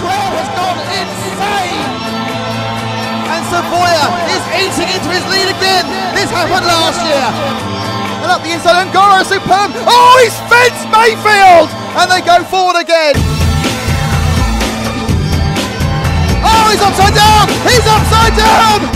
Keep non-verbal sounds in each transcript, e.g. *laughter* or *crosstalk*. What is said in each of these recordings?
crowd has gone insane. And Savoya is eating into his lead again. This happened last year. And up the inside, Ongaro superb. Oh, he's fenced Mayfield! And they go forward again. Oh, he's upside down! He's upside down!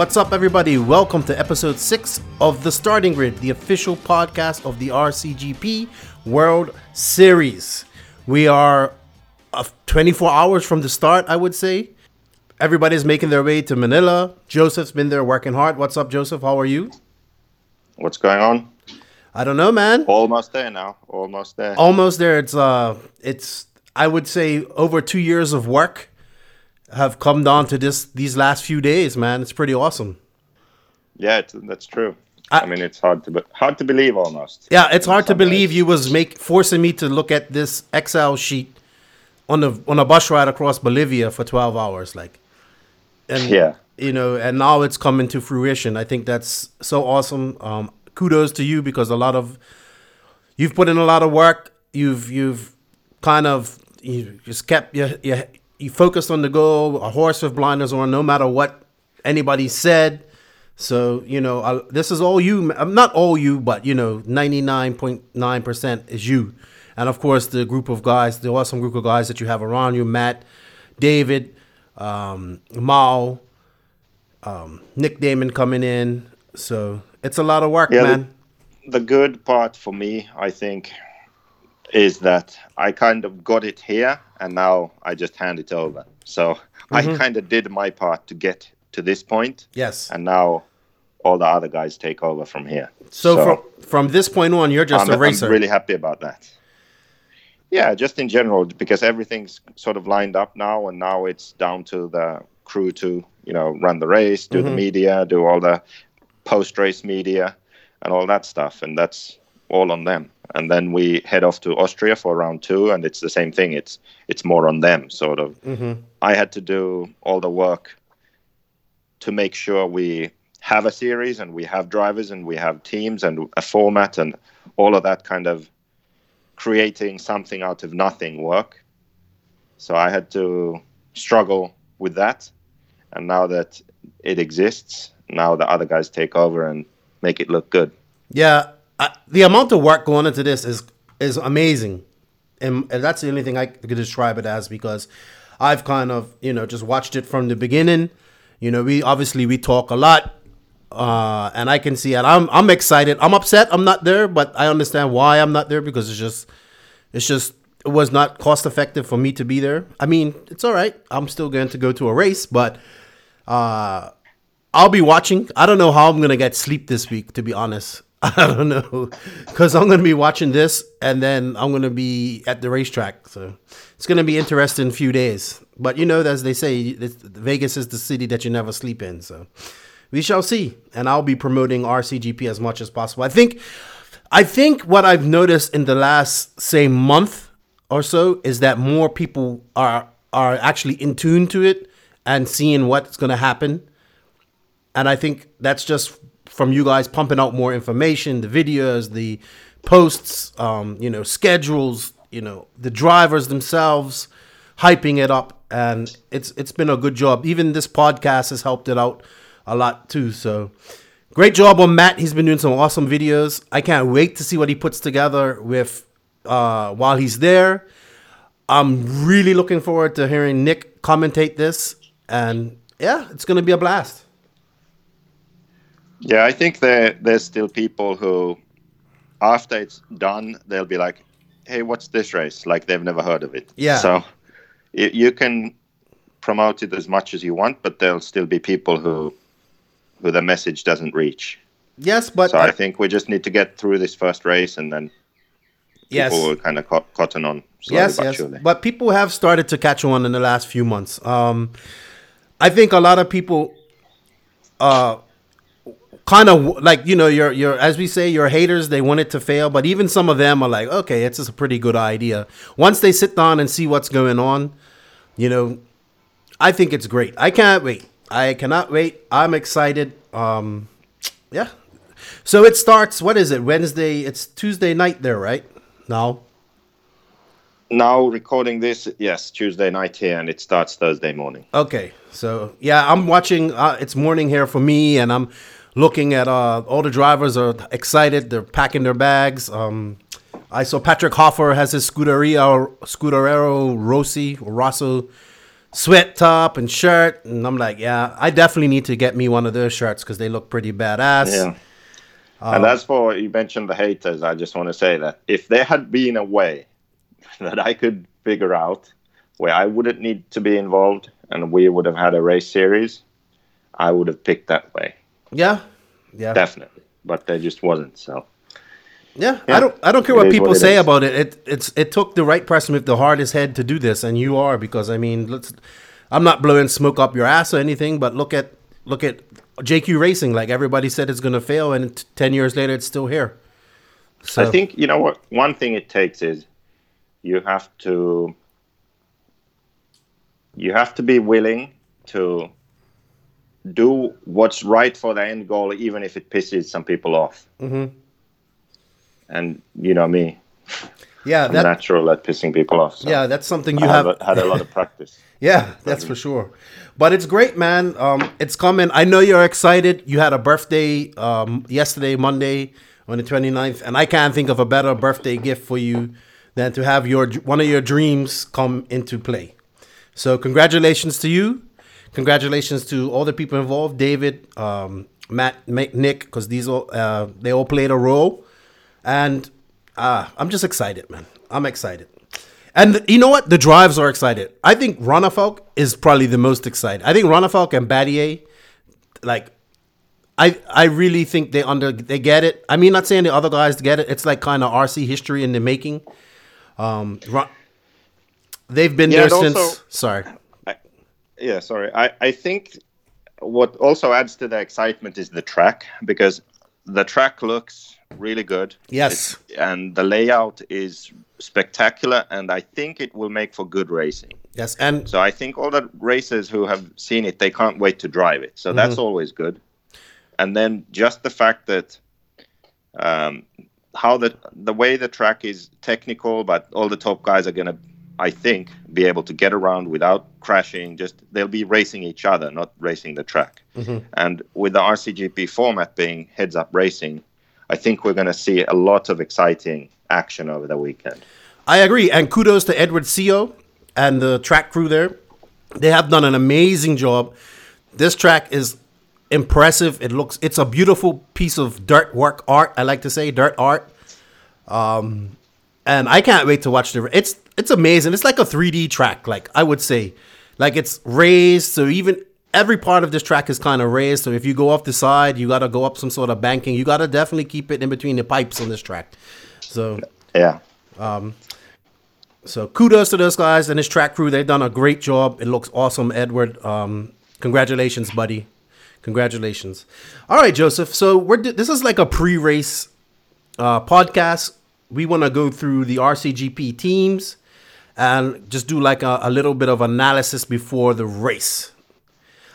What's up, everybody? Welcome to episode six of the Starting Grid, the official podcast of the RCGP World Series. We are uh, 24 hours from the start, I would say. Everybody's making their way to Manila. Joseph's been there working hard. What's up, Joseph? How are you? What's going on? I don't know, man. Almost there now. Almost there. Almost there. It's uh, it's I would say over two years of work have come down to this these last few days, man. It's pretty awesome. Yeah, it's, that's true. I, I, mean, it's hard to be, hard to believe almost. Yeah, it's hard to believe ways. you was make forcing me to look at this Excel sheet on a on a bus ride across Bolivia for twelve hours, like. And, yeah. You know, and now it's coming to fruition. I think that's so awesome. Um, kudos to you because a lot of you've put in a lot of work. You've you've kind of you just kept your, your you focused on the goal, a horse with blinders on, no matter what anybody said. So you know, uh, this is all you. Uh, not all you, but you know, ninety nine point nine percent is you, and of course the group of guys, the awesome group of guys that you have around you, Matt, David, um, Mao, um, Nick Damon coming in. So it's a lot of work, yeah, man. The, the good part for me, I think, is that I kind of got it here and now I just hand it over. So mm-hmm. I kind of did my part to get to this point. Yes. And now all the other guys take over from here. So, so from from this point on, you're just I'm, a racer. I'm really happy about that. Yeah, just in general, because everything's sort of lined up now, and now it's down to the crew to you know run the race, do mm-hmm. the media, do all the post race media, and all that stuff, and that's all on them and then we head off to Austria for round two, and it's the same thing. It's it's more on them, sort of. Mm-hmm. I had to do all the work to make sure we have a series and we have drivers and we have teams and a format and all of that kind of creating something out of nothing work. So I had to struggle with that, and now that it exists, now the other guys take over and make it look good. Yeah, the amount of work going into this is is amazing, and, and that's the only thing I could describe it as because I've kind of you know just watched it from the beginning. You know, we obviously we talk a lot, uh, and I can see it. I'm I'm excited. I'm upset. I'm not there, but I understand why I'm not there because it's just it's just it was not cost effective for me to be there. I mean, it's all right. I'm still going to go to a race, but uh, I'll be watching. I don't know how I'm gonna get sleep this week, to be honest. *laughs* I don't know, because I'm going to be watching this, and then I'm going to be at the racetrack. So it's going to be interesting few days. But you know, as they say, Vegas is the city that you never sleep in. So we shall see. And I'll be promoting RCGP as much as possible. I think, I think what I've noticed in the last say month or so is that more people are are actually in tune to it and seeing what's going to happen. And I think that's just from you guys pumping out more information, the videos, the posts, um, you know, schedules, you know, the drivers themselves, hyping it up, and it's it's been a good job. Even this podcast has helped it out a lot too. So great job on Matt. He's been doing some awesome videos. I can't wait to see what he puts together with uh, while he's there. I'm really looking forward to hearing Nick commentate this, and yeah, it's gonna be a blast. Yeah, I think there there's still people who after it's done, they'll be like, "Hey, what's this race?" Like they've never heard of it. Yeah. So y- you can promote it as much as you want, but there'll still be people who who the message doesn't reach. Yes, but So I think we just need to get through this first race, and then yes, people will kind of co- cotton on. Yes, but yes. surely. But people have started to catch on in the last few months. Um, I think a lot of people, uh, kind of like you know, your your as we say, your haters they want it to fail, but even some of them are like, okay, it's just a pretty good idea. Once they sit down and see what's going on, you know, I think it's great. I can't wait. I cannot wait. I'm excited. Um, yeah. So it starts. What is it? Wednesday. It's Tuesday night there, right? Now. now recording this, yes, Tuesday night here, and it starts Thursday morning. Okay, so yeah, I'm watching. Uh, it's morning here for me, and I'm looking at uh, all the drivers are excited. They're packing their bags. Um, I saw Patrick Hoffer has his Scuderia Scuderero Rossi Rosso sweat top and shirt, and I'm like, yeah, I definitely need to get me one of those shirts because they look pretty badass. Yeah. Um, and as for you mentioned the haters, I just want to say that if there had been a way *laughs* that I could figure out where I wouldn't need to be involved and we would have had a race series, I would have picked that way yeah, yeah. definitely. But there just wasn't. So Yeah, Yeah. I don't. I don't care It what is people what say is. about it. It it's it took the right person with the hardest head to do this, and you are because I mean, let's. I'm not blowing smoke up your ass or anything, but look at look at JQ Racing. Like everybody said, it's going to fail, and t- ten years later, it's still here. So I think you know what one thing it takes is you have to you have to be willing to do what's right for the end goal, even if it pisses some people off. Mhm. And you know me, yeah, I'm natural at pissing people off. So yeah, that's something you I have, have. had a lot of *laughs* practice. Yeah, that's for sure. But it's great, man. Um, it's coming. I know you're excited. You had a birthday um, yesterday, Monday, on the 29th, and I can't think of a better birthday gift for you than to have your one of your dreams come into play. So congratulations to you. Congratulations to all the people involved, David, um, Matt, Ma- Nick, because these all uh, they all played a role, and uh, I'm just excited, man. I'm excited. And you know what? The drives are excited. I think Ronnefalk is probably the most excited. I think Ronnefalk and Battier, like, I I really think they under they get it. I mean, not saying the other guys get it. It's like kind of RC history in the making. Um, Ron, they've been Yeah, there since. also- sorry. Yeah, sorry. I, I think what also adds to the excitement is the track because the track looks really good. Yes. It's- and the layout is spectacular, and I think it will make for good racing. Yes, and So I think all the racers who have seen it, they can't wait to drive it. So that's always good. And then just the fact that um, how the the way the track is technical, but all the top guys are gonna, I think, be able to get around without crashing. Just they'll be racing each other, not racing the track. And with the RCGP format being heads up racing, I think we're gonna see a lot of exciting action over the weekend. I agree. And kudos to Edward Seo and the track crew there. They have done an amazing job. This track is impressive. It looks it's a beautiful piece of dirt work art. I like to say dirt art. Um and I can't wait to watch the it's it's amazing. It's like a 3D track, like I would say. Like it's raised, so even every part of this track is kind of raised. So if you go off the side, you gotta go up some sort of banking. You gotta definitely keep it in between the pipes on this track. So Yeah. Um, so kudos to those guys and his track crew. They've done a great job. It looks awesome, Edward. Um, congratulations, buddy. Congratulations. All right, Joseph. So we're this is like a pre-race uh, podcast. We want to go through the RCGP teams and just do like a, a little bit of analysis before the race.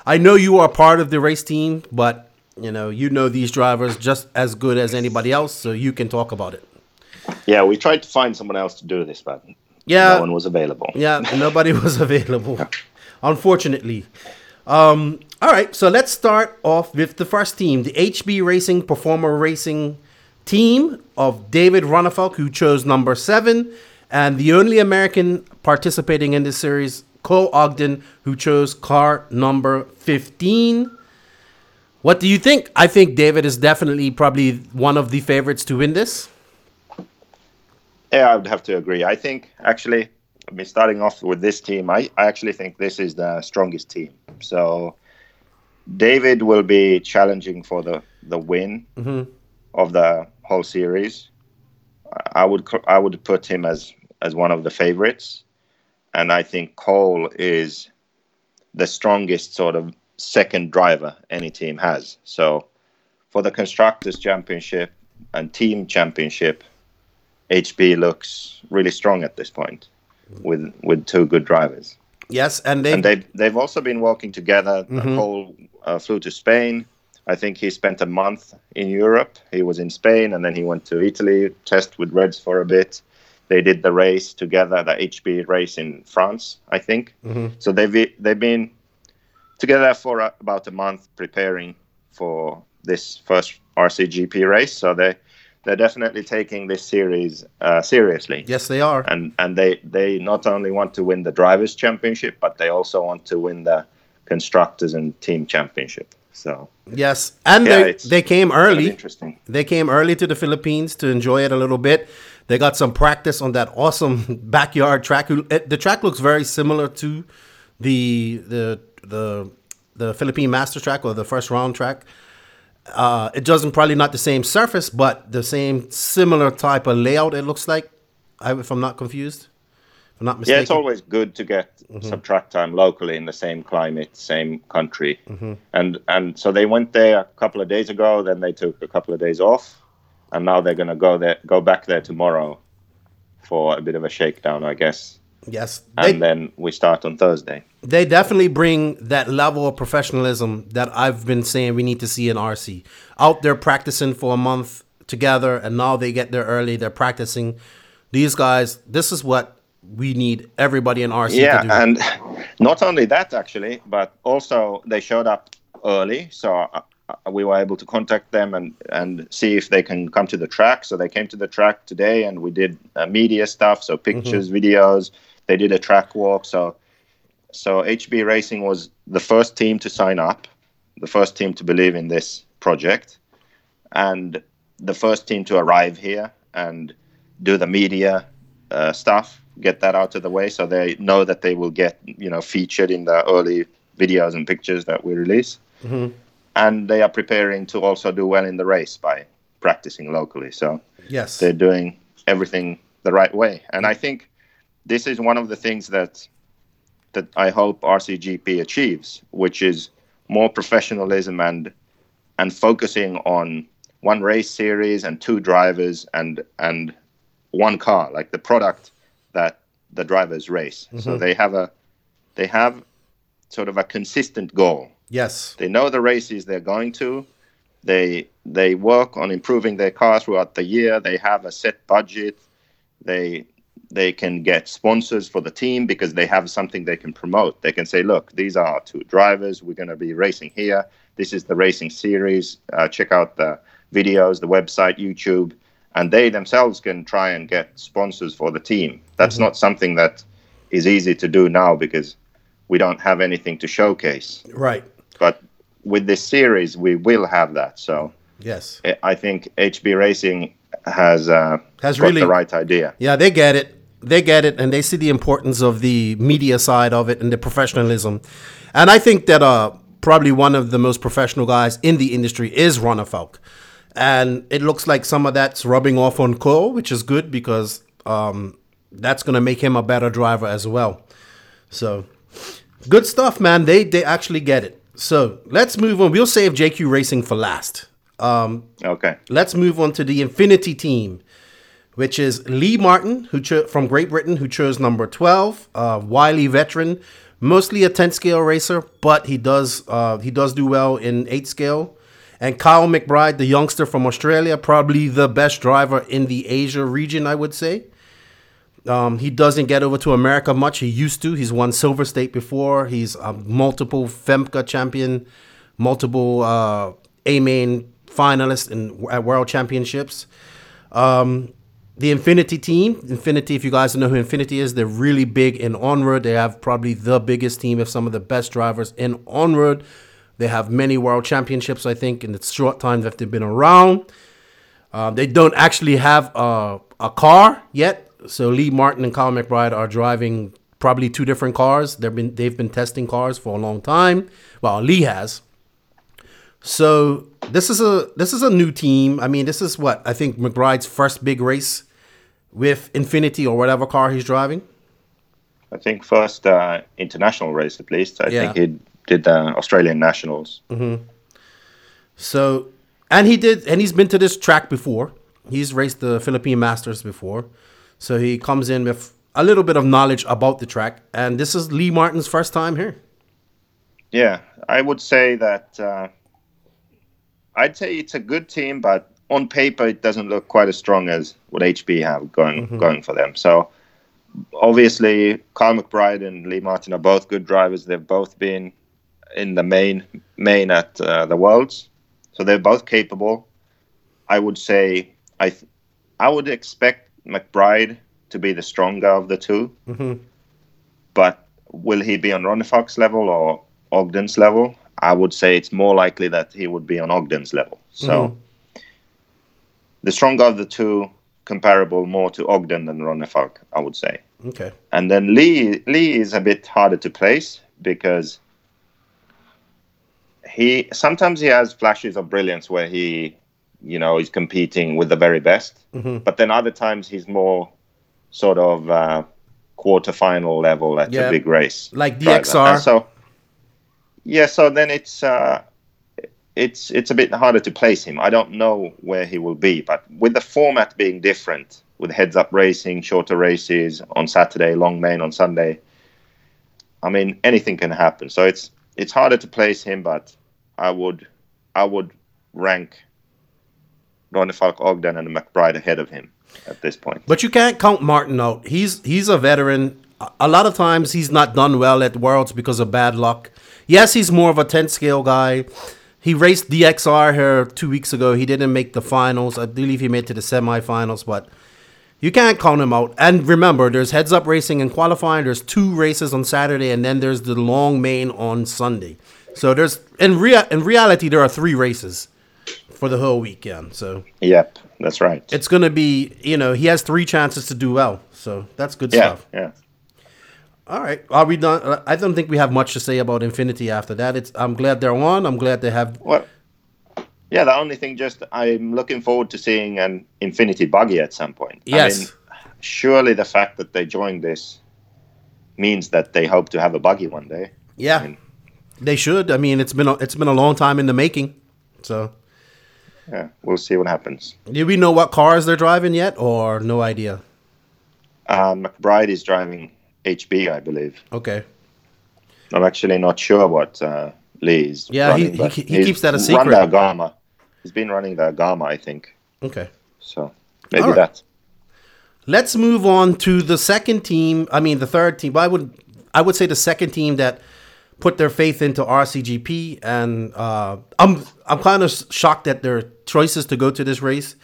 I know you are part of the race team, but you know you know these drivers just as good as anybody else, so you can talk about it. Yeah, we tried to find someone else to do this, but Yeah, no one was available. Yeah, *laughs* nobody was available, unfortunately. Um, all right, so let's start off with the first team, the HB Racing Performer Racing team of David Ronnefalk, who chose number seven, and the only American participating in this series, Cole Ogden, who chose car number 15. What do you think? I think David is definitely probably one of the favorites to win this. Yeah, I would have to agree. I think actually, I mean, starting off with this team, I, I actually think this is the strongest team. So David will be challenging for the the win Mhm. of the whole series. I would I would put him as as one of the favorites, and I think Cole is the strongest sort of second driver any team has. So for the constructors championship and team championship, HB looks really strong at this point with with two good drivers. Yes, and they And they've they've also been working together. Cole uh, flew to Spain. I think he spent a month in Europe. He was in Spain, and then he went to Italy, test with Reds for a bit. They did the race together, the HB race in France, I think. So they've they've been together for uh, about a month preparing for this first RCGP race. So they they're definitely taking this series uh, seriously yes they are. and and they they not only want to win the drivers championship but they also want to win the constructors and team championship so Yes, and Yeah, they they came early. interesting They came early to the Philippines to enjoy it a little bit. They got some practice on that awesome *laughs* backyard track. Eh, the track looks very similar to the the the the Philippine Master Track or the first round track. Uh, it doesn't probably not the same surface, but the same similar type of layout. It looks like, if I'm not confused, if I'm not mistaken. yeah it's always good to get mm-hmm. some track time locally in the same climate same country mm-hmm. and and so they went there a couple of days ago then they took a couple of days off and now they're going to go there go back there tomorrow for a bit of a shakedown i guess yes, and they, then we start on thursday they definitely bring that level of professionalism that I've been saying we need to see in RC. Out there practicing for a month together, and now they get there early. They're practicing. These guys, this is what we need everybody in RC yeah to do. and *laughs* not only that actually but also they showed up early so we were able to contact them and and see if they can come to the track. So they came to the track today and we did uh, media stuff. So pictures videos. They did a track walk. So so hb racing was the first team to sign up the first team to believe in this project and the first team to arrive here and do the media uh, stuff, get that out of the way, so they know that they will get you know featured in the early videos and pictures that we release. And they are preparing to also do well in the race by practicing locally. So yes, they're doing everything the right way. And I think this is one of the things that that I hope RCGP achieves, which is more professionalism and and focusing on one race series and two drivers and and one car, like the product that the drivers race. So mm-hmm. they have a they have sort of a consistent goal. Yes, They know the races they're going to. They they work on improving their car throughout the year. They have a set budget. They they can get sponsors for the team because they have something they can promote. They can say, "Look, these are our two drivers. We're going to be racing here. This is the racing series. Uh, check out the videos, the website, YouTube." And they themselves can try and get sponsors for the team. That's not something that is easy to do now because we don't have anything to showcase right, but with this series we will have that so yes. I- think hb racing has uh Has got really- the right idea Yeah, they get it. They get it, and they see the importance of the media side of it and the professionalism. And I think that uh, probably one of the most professional guys in the industry is Ronald Falk. And it looks like some of that's rubbing off on Cole, which is good because um, that's going to make him a better driver as well. So good stuff, man. They they actually get it. So let's move on. We'll save JQ Racing for last. Um, okay let's move on to the Infinity team, which is Lee Martin, who cho- from Great Britain, who chose number twelve. Uh, Wiley veteran, mostly a ten scale racer, but he does uh, he does do well in eight scale. And Kyle McBride, the youngster from Australia, probably the best driver in the Asia region, I would say. Um, he doesn't get over to America much. He used to. He's won Silver State before. He's a multiple FEMCA champion, multiple uh, A main finalist in at World Championships. Um, the Infinity team, Infinity, if you guys know who Infinity is, they're really big in on-road. They have probably the biggest team of some of the best drivers in on-road. They have many world championships, I think, in the short time that they've been around. Uh, they don't actually have a, a car yet. So Lee Martin and Kyle McBride are driving probably two different cars. They've been they've been testing cars for a long time. Well, Lee has. So this is a this is a new team. I mean, this is what I think McBride's first big race with Infinity or whatever car he's driving. I think first uh, international race at least. I Yeah. think he did the Australian Nationals. So, and he did, and he's been to this track before. He's raced the Philippine Masters before, so he comes in with a little bit of knowledge about the track. And this is Lee Martin's first time here. Yeah, I would say that uh, I'd say it's a good team, but on paper it doesn't look quite as strong as what HB have going going for them. So obviously, Carl McBride and Lee Martin are both good drivers. They've both been in the main main at uh, the Worlds, so they're both capable. I would say I th- I would expect McBride to be the stronger of the 2 mm-hmm. but will he be on Ronnie Fox level or Ogden's level? I would say it's more likely that he would be on Ogden's level. So mm-hmm. the stronger of the two, comparable more to Ogden than Ronnie Fox, I would say. Okay. And then Lee Lee is a bit harder to place because he sometimes he has flashes of brilliance where he you know he's competing with the very best, but then other times he's more sort of uh, quarterfinal level at Yeah. a big race, Like. DXR. So yeah, so then it's. Uh, it's it's a bit harder to place him. I don't know where he will be, but with the format being different, with heads up racing, shorter races on Saturday, long main on Sunday, I mean anything can happen. So it's it's harder to place him, but I would I would rank Ronnefalk Ogden and McBride ahead of him at this point. But you can't count Martin out. He's he's a veteran. A- lot of times he's not done well at Worlds because of bad luck. Yes, he's more of a 10 scale guy. He raced DXR here two weeks ago. He didn't make the finals. I believe he made to the semifinals, but you can't count him out. And remember, there's heads up racing and qualifying. There's two races on Saturday, and then there's the long main on Sunday. So there's in rea- in reality there are three races for the whole weekend. So Yep, that's right. it's gonna be you know he has three chances to do well so that's good yeah, stuff yeah. all right are we done Uh, i don't think we have much to say about infinity after that it's i'm glad they're on i'm glad they have Well, yeah. The only thing, just I'm looking forward to seeing an Infinity buggy at some point. I Yes. mean, surely the fact that they joined this means that they hope to have a buggy one day. yeah I mean, they should i mean it's been a, it's been a long time in the making so yeah, we'll see what happens. do we know what cars they're driving yet or no idea Uh, McBride is driving HB, I believe. okay I'm actually not sure what uh, Lee is. Yeah, he- running, he ke- he keeps that a Run secret. the Gama. He's been running the Gama, I think. okay So maybe right. that. Let's move on to the second team. I mean, the third team. I would, I would say the second team that put their faith into RCGP, and uh, I'm, I'm kind of shocked at their choices to go to this race.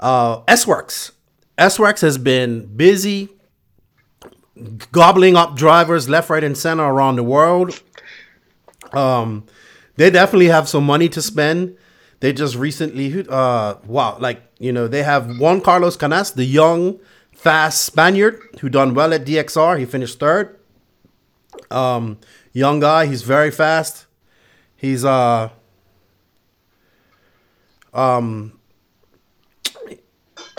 Uh, S Works, S Works has been busy gobbling up drivers left, right, and center around the world. Um, they definitely have some money to spend. They just recently, uh, wow, like you know, they have Juan Carlos Canas, the young, fast Spaniard who done well at DXR. He finished third. Um, young guy, he's very fast. He's uh, um,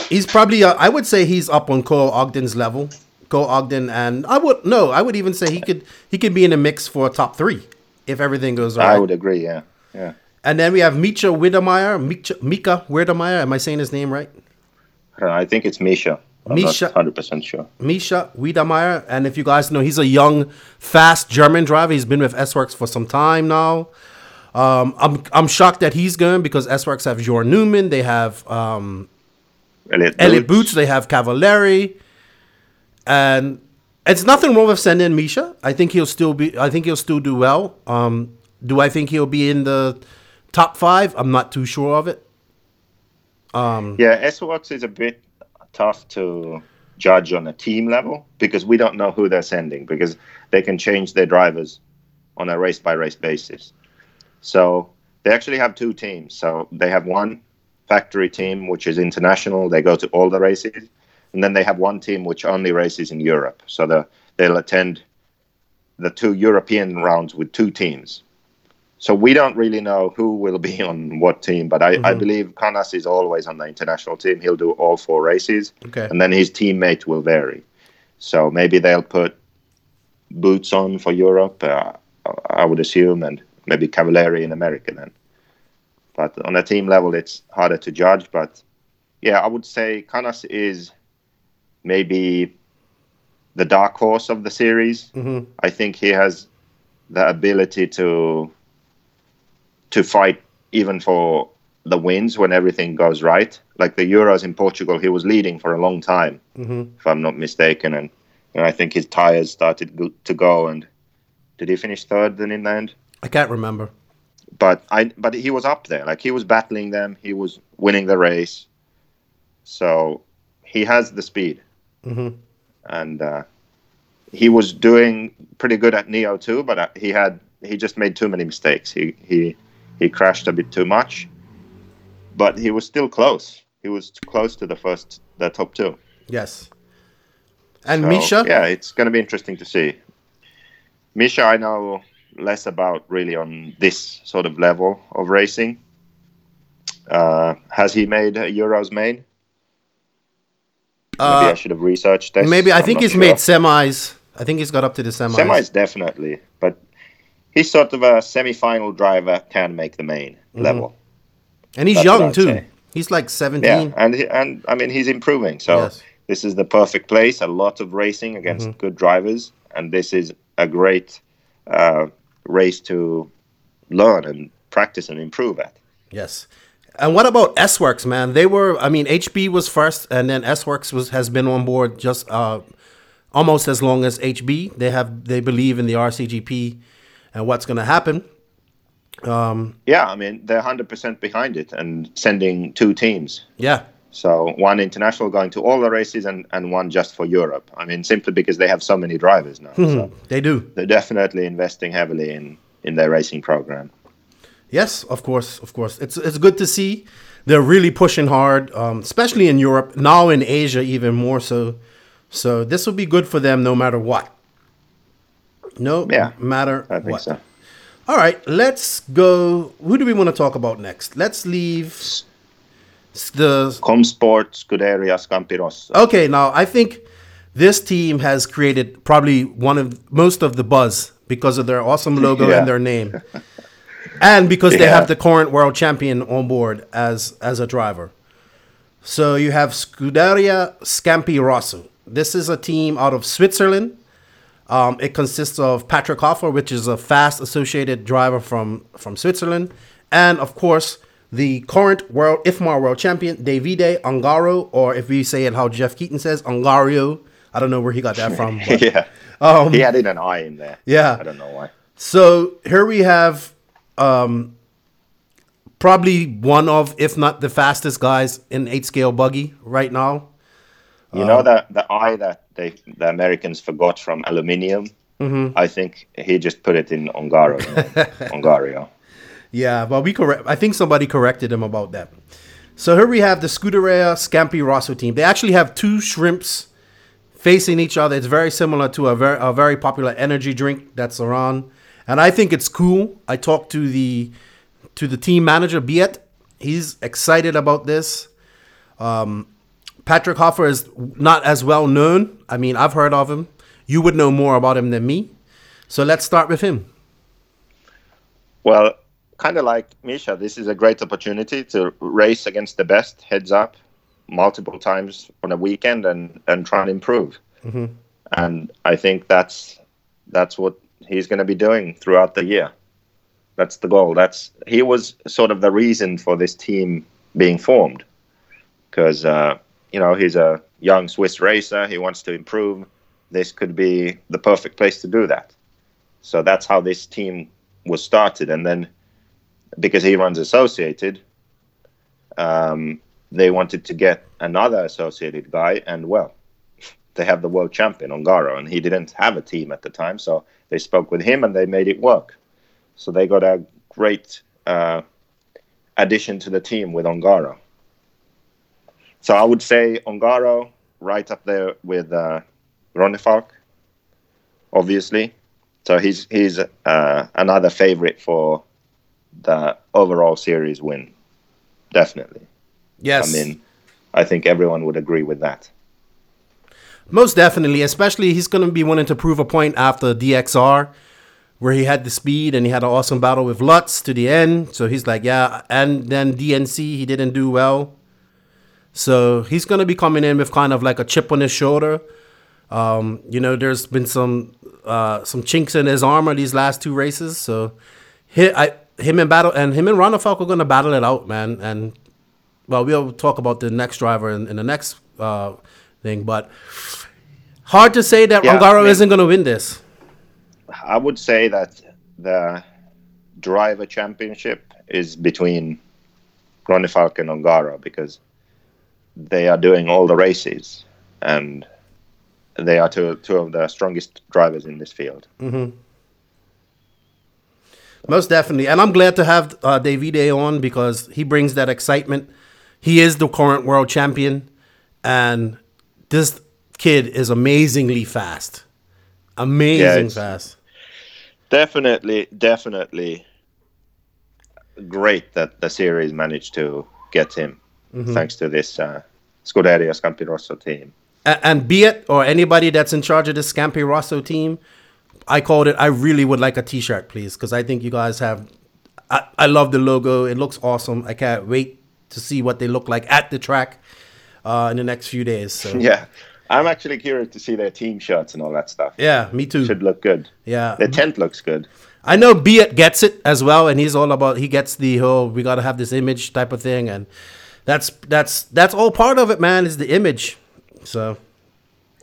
he's probably uh, I would say he's up on Cole Ogden's level. Cole Ogden, and I would no, I would even say he could he could be in a mix for a top three if everything goes right. I would agree. Yeah, yeah. And then we have Micha Widemeyer. Micha, Mika Widemeyer. Am I saying his name right? I, don't know, I think it's Misha. I'm Misha- hundred percent sure. Misha Widemeyer. And if you guys know, he's a young, fast German driver. He's been with S Works for some time now. Um, I'm I'm shocked that he's going because S Works have Jor Newman. They have um, Elliot, Elliot Boots. They have Cavallari, and it's nothing wrong with sending Misha. I think he'll still be. I think he'll still do well. Um, do I think he'll be in the top five? I'm not too sure of it. Um, Yeah, S-Works is a bit tough to judge on a team level because we don't know who they're sending because they can change their drivers on a race by race basis. So they actually have two teams. So they have one factory team which is international. They go to all the races. and then they have one team which only races in Europe. So the, they'll attend the two European rounds with two teams. So we don't really know who will be on what team, but I, I believe Canas is always on the international team. He'll do all four races, Okay. and then his teammate will vary. So maybe they'll put boots on for Europe, uh, I would assume, and maybe Cavalieri in America then. But on a team level, it's harder to judge. But yeah, I would say Canas is maybe the dark horse of the series. Mhm. I think he has the ability to to fight even for the wins when everything goes right. Like the Euros in Portugal, he was leading for a long time, Mhm. if I'm not mistaken, and, and I think his tires started go- to go. And did he finish third then in the end? I can't remember. But I but he was up there, like he was battling them, he was winning the race, so he has the speed, hmm and uh, he was doing pretty good at Neo too. But uh, he had he just made too many mistakes. He he he crashed a bit too much, but he was still close. He was close to the first, the top two. Yes. And So, Misha? Yeah, it's going to be interesting to see. Misha, I know less about really on this sort of level of racing. Uh, has he made Euros main? Maybe I Uh, should have researched this. maybe I I'm think he's sure. made semis. I think he's got up to the semis. semis definitely, but he's sort of a semi-final driver, can make the main Mm-hmm. level. and he's That's young too. say. He's like 17. Yeah, and he, and I mean he's improving. So Yes. this is the perfect place. A lot of racing against Mm-hmm. good drivers, and this is a great uh, race to learn and practice and improve at. Yes. And what about S Works, man? They were, I mean, HB was first, and then S Works was has been on board just uh, almost as long as HB. They have they believe in the RCGP and what's going to happen. Yeah, I mean they're hundred percent behind it and sending two teams. Yeah, So one international going to all the races and, and one just for Europe. I mean simply because they have so many drivers now. So they do. they're definitely investing heavily in in their racing program. Yes, of course, of course. It's it's good to see they're really pushing hard, um, especially in Europe now in Asia even more so. So this will be good for them no matter what. No Yeah, matter I think what. so. All right, let's go. Who do we want to talk about next? Let's leave the. Comsport, Scuderia, Scampi Rosso. Okay, now I think this team has created probably one of most of the buzz because of their awesome logo *laughs* Yeah. and their name, and because they Yeah. have the current world champion on board as as a driver. So you have Scuderia Scampi Rosso. This is a team out of Switzerland. Um, it consists of Patrick Hoffer, which is a fast associated driver from, from Switzerland, and of course the current world IFMAR world champion Davide Ongaro, or if we say it how Jeff Keaton says, Ongario. I don't know where he got that from. *laughs* but- yeah. Um, he added an I in there. Yeah. I don't know why. So here we have um, probably one of, if not the fastest guys in eight scale buggy right now. You Um, know that the I that they the Americans forgot from aluminium. Mm-hmm. I think he just put it in Ongaro. *laughs* Ongario. Yeah, but we correct. I think somebody corrected him about that. So here we have the Scuderia Scampi Rosso team. They actually have two shrimps facing each other. It's very similar to a very a very popular energy drink that's around, and I think it's cool. I talked to the to the team manager Beat. He's excited about this. Um, Patrick Hoffer is not as well known. I mean, I've heard of him. You would know more about him than me. So let's start with him. Well, kind of like Misha, this is a great opportunity to race against the best, heads up, multiple times on a weekend, and and try and improve. And I think that's that's what he's going to be doing throughout the year. That's the goal. That's he was sort of the reason for this team being formed, because uh, you know he's a young Swiss racer. He wants to improve. This could be the perfect place to do that. So that's how this team was started, and then because he runs Associated, um, they wanted to get another Associated guy, and well, *laughs* they have the world champion Ongaro, and he didn't have a team at the time, so they spoke with him and they made it work. So they got a great uh, addition to the team with Ongaro. So I would say Ongaro right up there with uh, Falk, obviously. So he's he's uh, another favorite for the overall series win, definitely. Yes. I mean, I think everyone would agree with that. Most definitely, especially he's going to be wanting to prove a point after DXR, where he had the speed and he had an awesome battle with Lutz to the end. So he's like, yeah. And then DNC, he didn't do well. So he's going to be coming in with kind of like a chip on his shoulder. Um, you know, there's been some uh, some chinks in his armor these last two races. So he, I, him and battle and him and Ronald Falk are going to battle it out, man. And well, we'll talk about the next driver in, in the next uh, thing, but hard to say that Yeah, Ongaro I mean- isn't going to win this. I would say that the driver championship is between Ronnefalk and Ongaro because they are doing all the races and they are two, two of the strongest drivers in this field. Most definitely, and I'm glad to have uh, Davide on because he brings that excitement. He is the current world champion, and this kid is amazingly fast. Amazing it's- fast. Definitely, definitely great that the series managed to get him thanks to this uh, Scuderia Scampi Rosso team. And be it or anybody that's in charge of the Scampi Rosso team, I called it. I really would like a T-shirt, please, because I think you guys have. I, I love the logo. It looks awesome. I can't wait to see what they look like at the track uh, in the next few days. So *laughs* Yeah, I'm actually curious to see their team shirts and all that stuff. yeah, me too. Should look good. Yeah, The tent looks good. I know Beat gets it as well, and he's all about he gets the whole we gotta have this image type of thing, and that's that's that's all part of it, man. Is the image, so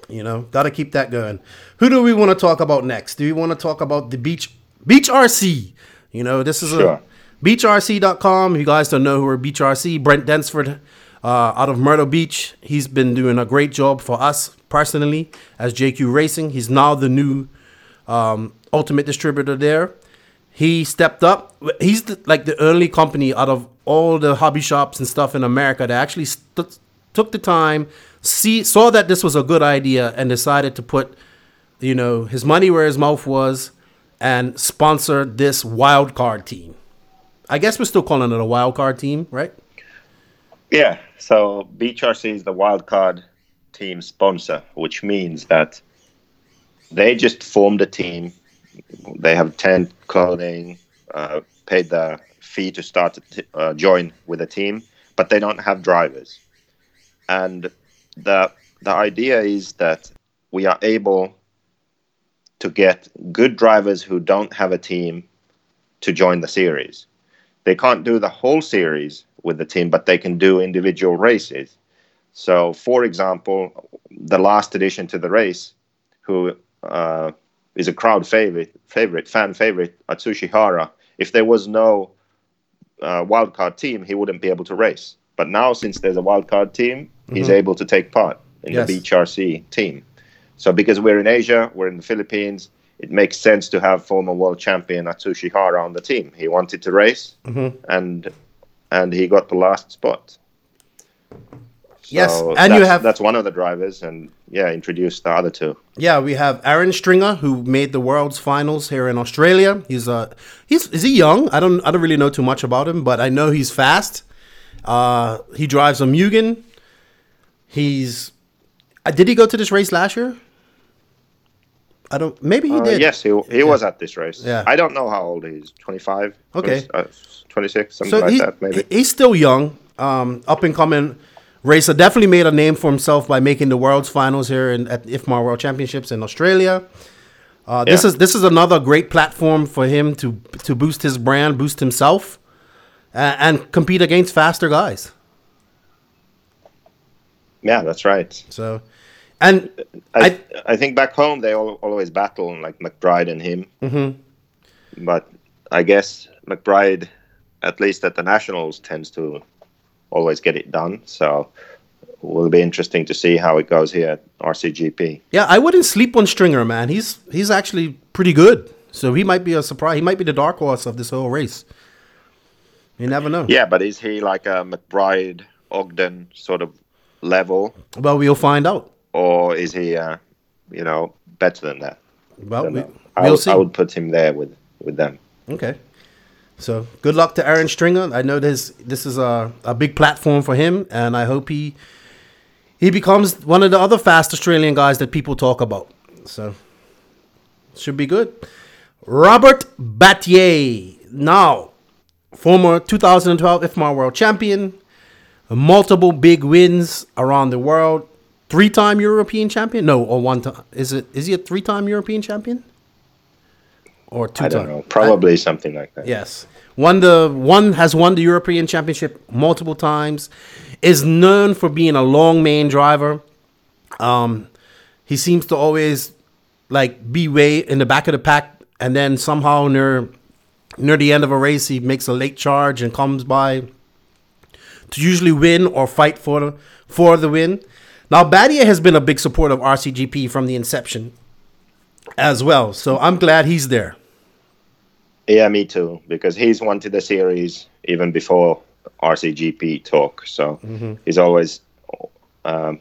you know gotta keep that going. Who do we want to talk about next? Do we want to talk about the beach Beach RC? You know this is Sure. a beachrc.com. You guys don't know who are Beach RC. Brent Densford uh, out of Myrtle Beach. He's been doing a great job for us personally as JQ Racing. He's now the new um, ultimate distributor there. He stepped up. He's the, like the only company out of all the hobby shops and stuff in America that actually st- took the time, see saw that this was a good idea, and decided to put, you know, his money where his mouth was, and sponsor this wild card team. I guess we're still calling it a wild card team, right? Yeah. So BHRC is the wildcard team sponsor, which means that they just formed a team. They have tent clothing, uh, paid the fee to start to uh, join with a team, but they don't have drivers. And the the idea is that we are able to get good drivers who don't have a team to join the series. They can't do the whole series with the team, but they can do individual races. So, for example, the last addition to the race, who uh, is a crowd favorite, favorite, fan favorite, Atsushi Hara. If there was no uh, wildcard team, he wouldn't be able to race. But now, since there's a wildcard team, he's able to take part in Yes. the BHRC team. So, because we're in Asia, we're in the Philippines, it makes sense to have former world champion Atsushi Hara on the team. He wanted to race, and and he got the last spot. Yes, and you have- that's one of the drivers, and yeah, introduce the other two. Yeah, we have Aaron Stringer who made the world's finals here in Australia. He's uh he's is he young? I don't I don't really know too much about him, but I know he's fast. Uh he drives a Mugen. He's uh, did he go to this race last year? I don't maybe he Uh, did. yes, he, he was at this race. Yeah. I don't know how old he is. 25? Okay. 20, uh, 26, something So like he, that, maybe. he's still young, um, up and coming racer. Definitely made a name for himself by making the world's finals here in, at IFMAR World Championships in Australia. Uh, This is this is another great platform for him to to boost his brand, boost himself, uh, and compete against faster guys. yeah, that's right. So, and I, I- I, think back home they all, always battle, like McBride and him. Mm-hmm. But I guess McBride, at least at the Nationals, tends to always get it done. So will be interesting to see how it goes here at RCGP. yeah, I wouldn't sleep on Stringer, man. He's he's actually pretty good. So he might be a surprise. He might be the dark horse of this whole race. You never know. Yeah, but is he like a McBride Ogden sort of level? Well, we'll find out. or is he, uh, you know, better than that? Well, we, would, see. I would put him there with with them. Okay. So good luck to Aaron Stringer. I know this this is a, a big platform for him, and I hope he he becomes one of the other fast Australian guys that people talk about. So should be good. Robert Batlle, now former 2012 IFMAR World Champion, multiple big wins around the world, three-time European champion. No, or one time. Is it? Is he a three-time European champion? Or two I don't know, probably something like that. Yes. Won the one has won the European Championship multiple times. Is known for being a long main driver. Um, he seems to always like be way in the back of the pack, and then somehow near near the end of a race, he makes a late charge and comes by to usually win or fight for the for the win. Now, Batlle has been a big supporter of RCGP from the inception as well, so I'm glad he's there. Yeah, me too. Because he's wanted the series even before RCGP talk. So he's always um,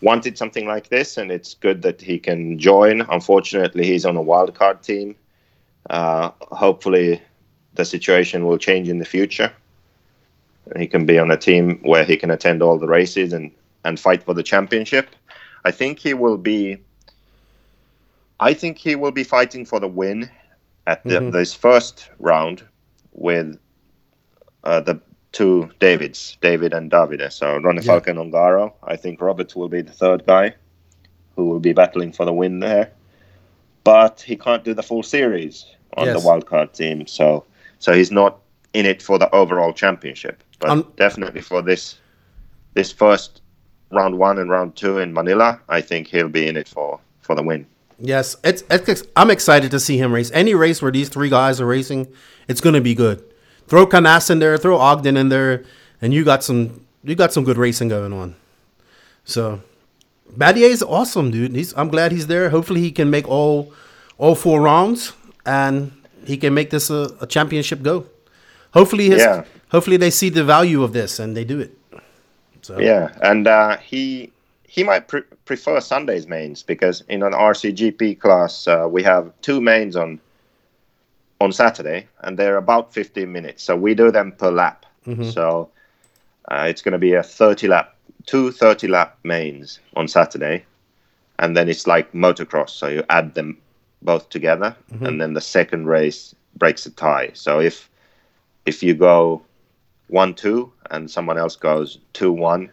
wanted something like this, and it's good that he can join. Unfortunately, he's on a wildcard team. Uh, hopefully, the situation will change in the future. He can be on a team where he can attend all the races and, and fight for the championship. I think he will be. I think he will be fighting for the win at the, this first round with uh, the two Davids, David and Davide. So Ronnie Yeah. Falcon Ongaro. I think Robert will be the third guy who will be battling for the win there. But he can't do the full series on Yes. the wildcard team, so so he's not in it for the overall championship, but Um, definitely for this this first round one and round two in Manila. I think he'll be in it for for the win. Yes, it's, it's I'm excited to see him race. Any race where these three guys are racing, it's going to be good. Throw Canas in there, throw Ogden in there, and you got some you got some good racing going on. So, Batlle is awesome, dude. He's I'm glad he's there. Hopefully, he can make all all four rounds and he can make this a, a championship go. Hopefully, his Yeah. hopefully they see the value of this and they do it. So Yeah, and uh, he he might pre- prefer Sundays mains because in an RCGP class uh, we have two mains on on Saturday, and they're about 15 minutes. So we do them per lap. So uh, it's going to be a 30 lap, two 30 lap mains on Saturday, and then it's like motocross. So you add them both together, and then the second race breaks a tie. So if if you go one two and someone else goes two one,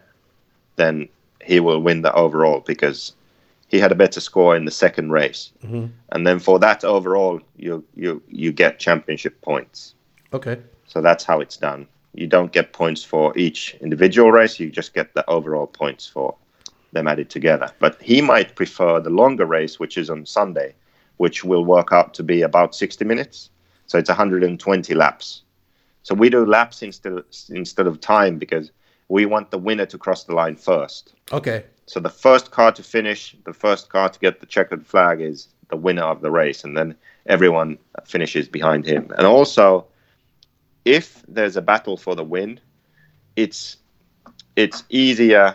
then he will win the overall because he had a better score in the second race. Mm-hmm. And then for that overall, you you you get championship points. okay, So that's how it's done. You don't get points for each individual race. You just get the overall points for them added together. But he might prefer the longer race, which is on Sunday, which will work out to be about 60 minutes. So it's 120 laps. So we do laps instead of, instead of time because we want the winner to cross the line first. okay, So the first car to finish, the first car to get the checkered flag is the winner of the race, and then everyone finishes behind him. And also, if there's a battle for the win, it's it's easier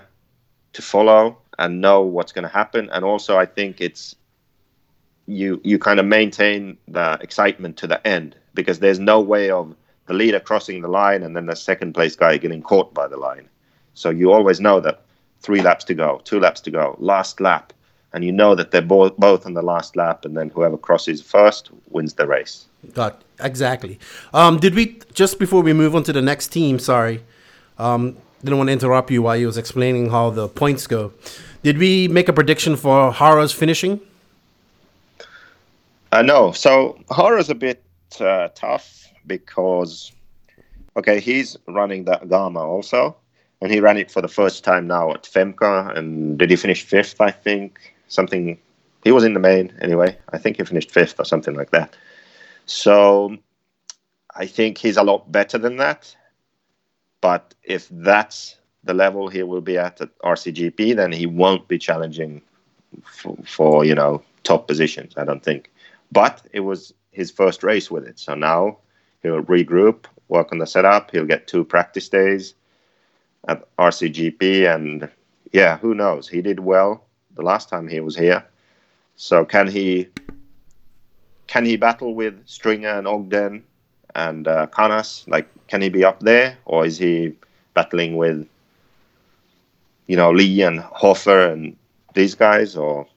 to follow and know what's going to happen. And also, I think it's you you kind of maintain the excitement to the end because there's no way of the leader crossing the line and then the second place guy getting caught by the line. So you always know that three laps to go, two laps to go, last lap, and you know that they're both both on the last lap, and then whoever crosses first wins the race. Got exactly. Um, did we just before we move on to the next team? Sorry, um, didn't want to interrupt you while you was explaining how the points go. Did we make a prediction for Hara's finishing? Uh, no, so Hara's a bit uh, tough because, okay, he's running the Agama also, and he ran it for the first time now at Femca, and did he finish fifth? I think something. He was in the main anyway. I think he finished fifth or something like that. So, I think he's a lot better than that. But if that's the level he will be at at RCGP, then he won't be challenging for, for you know top positions. I don't think. But it was his first race with it, so now he'll regroup, work on the setup. He'll get two practice days at RCGP, and yeah, who knows? He did well the last time he was here. So can he can he battle with Stringer and Ogden and uh, Canas? Like, can he be up there, or is he battling with you know Lee and Hofer and these guys, or